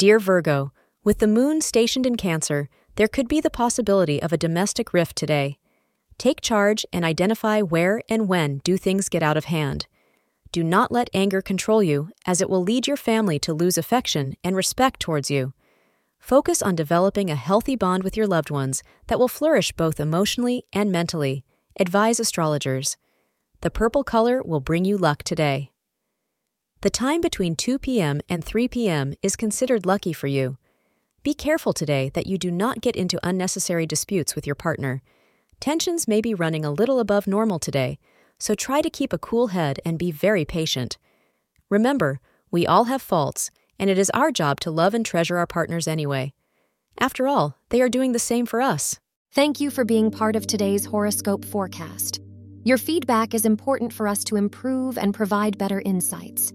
Dear Virgo, with the moon stationed in Cancer, there could be the possibility of a domestic rift today. Take charge and identify where and when do things get out of hand. Do not let anger control you, as it will lead your family to lose affection and respect towards you. Focus on developing a healthy bond with your loved ones that will flourish both emotionally and mentally. Advise astrologers. The purple color will bring you luck today. The time between 2 p.m. and 3 p.m. is considered lucky for you. Be careful today that you do not get into unnecessary disputes with your partner. Tensions may be running a little above normal today, so try to keep a cool head and be very patient. Remember, we all have faults, and it is our job to love and treasure our partners anyway. After all, they are doing the same for us. Thank you for being part of today's horoscope forecast. Your feedback is important for us to improve and provide better insights.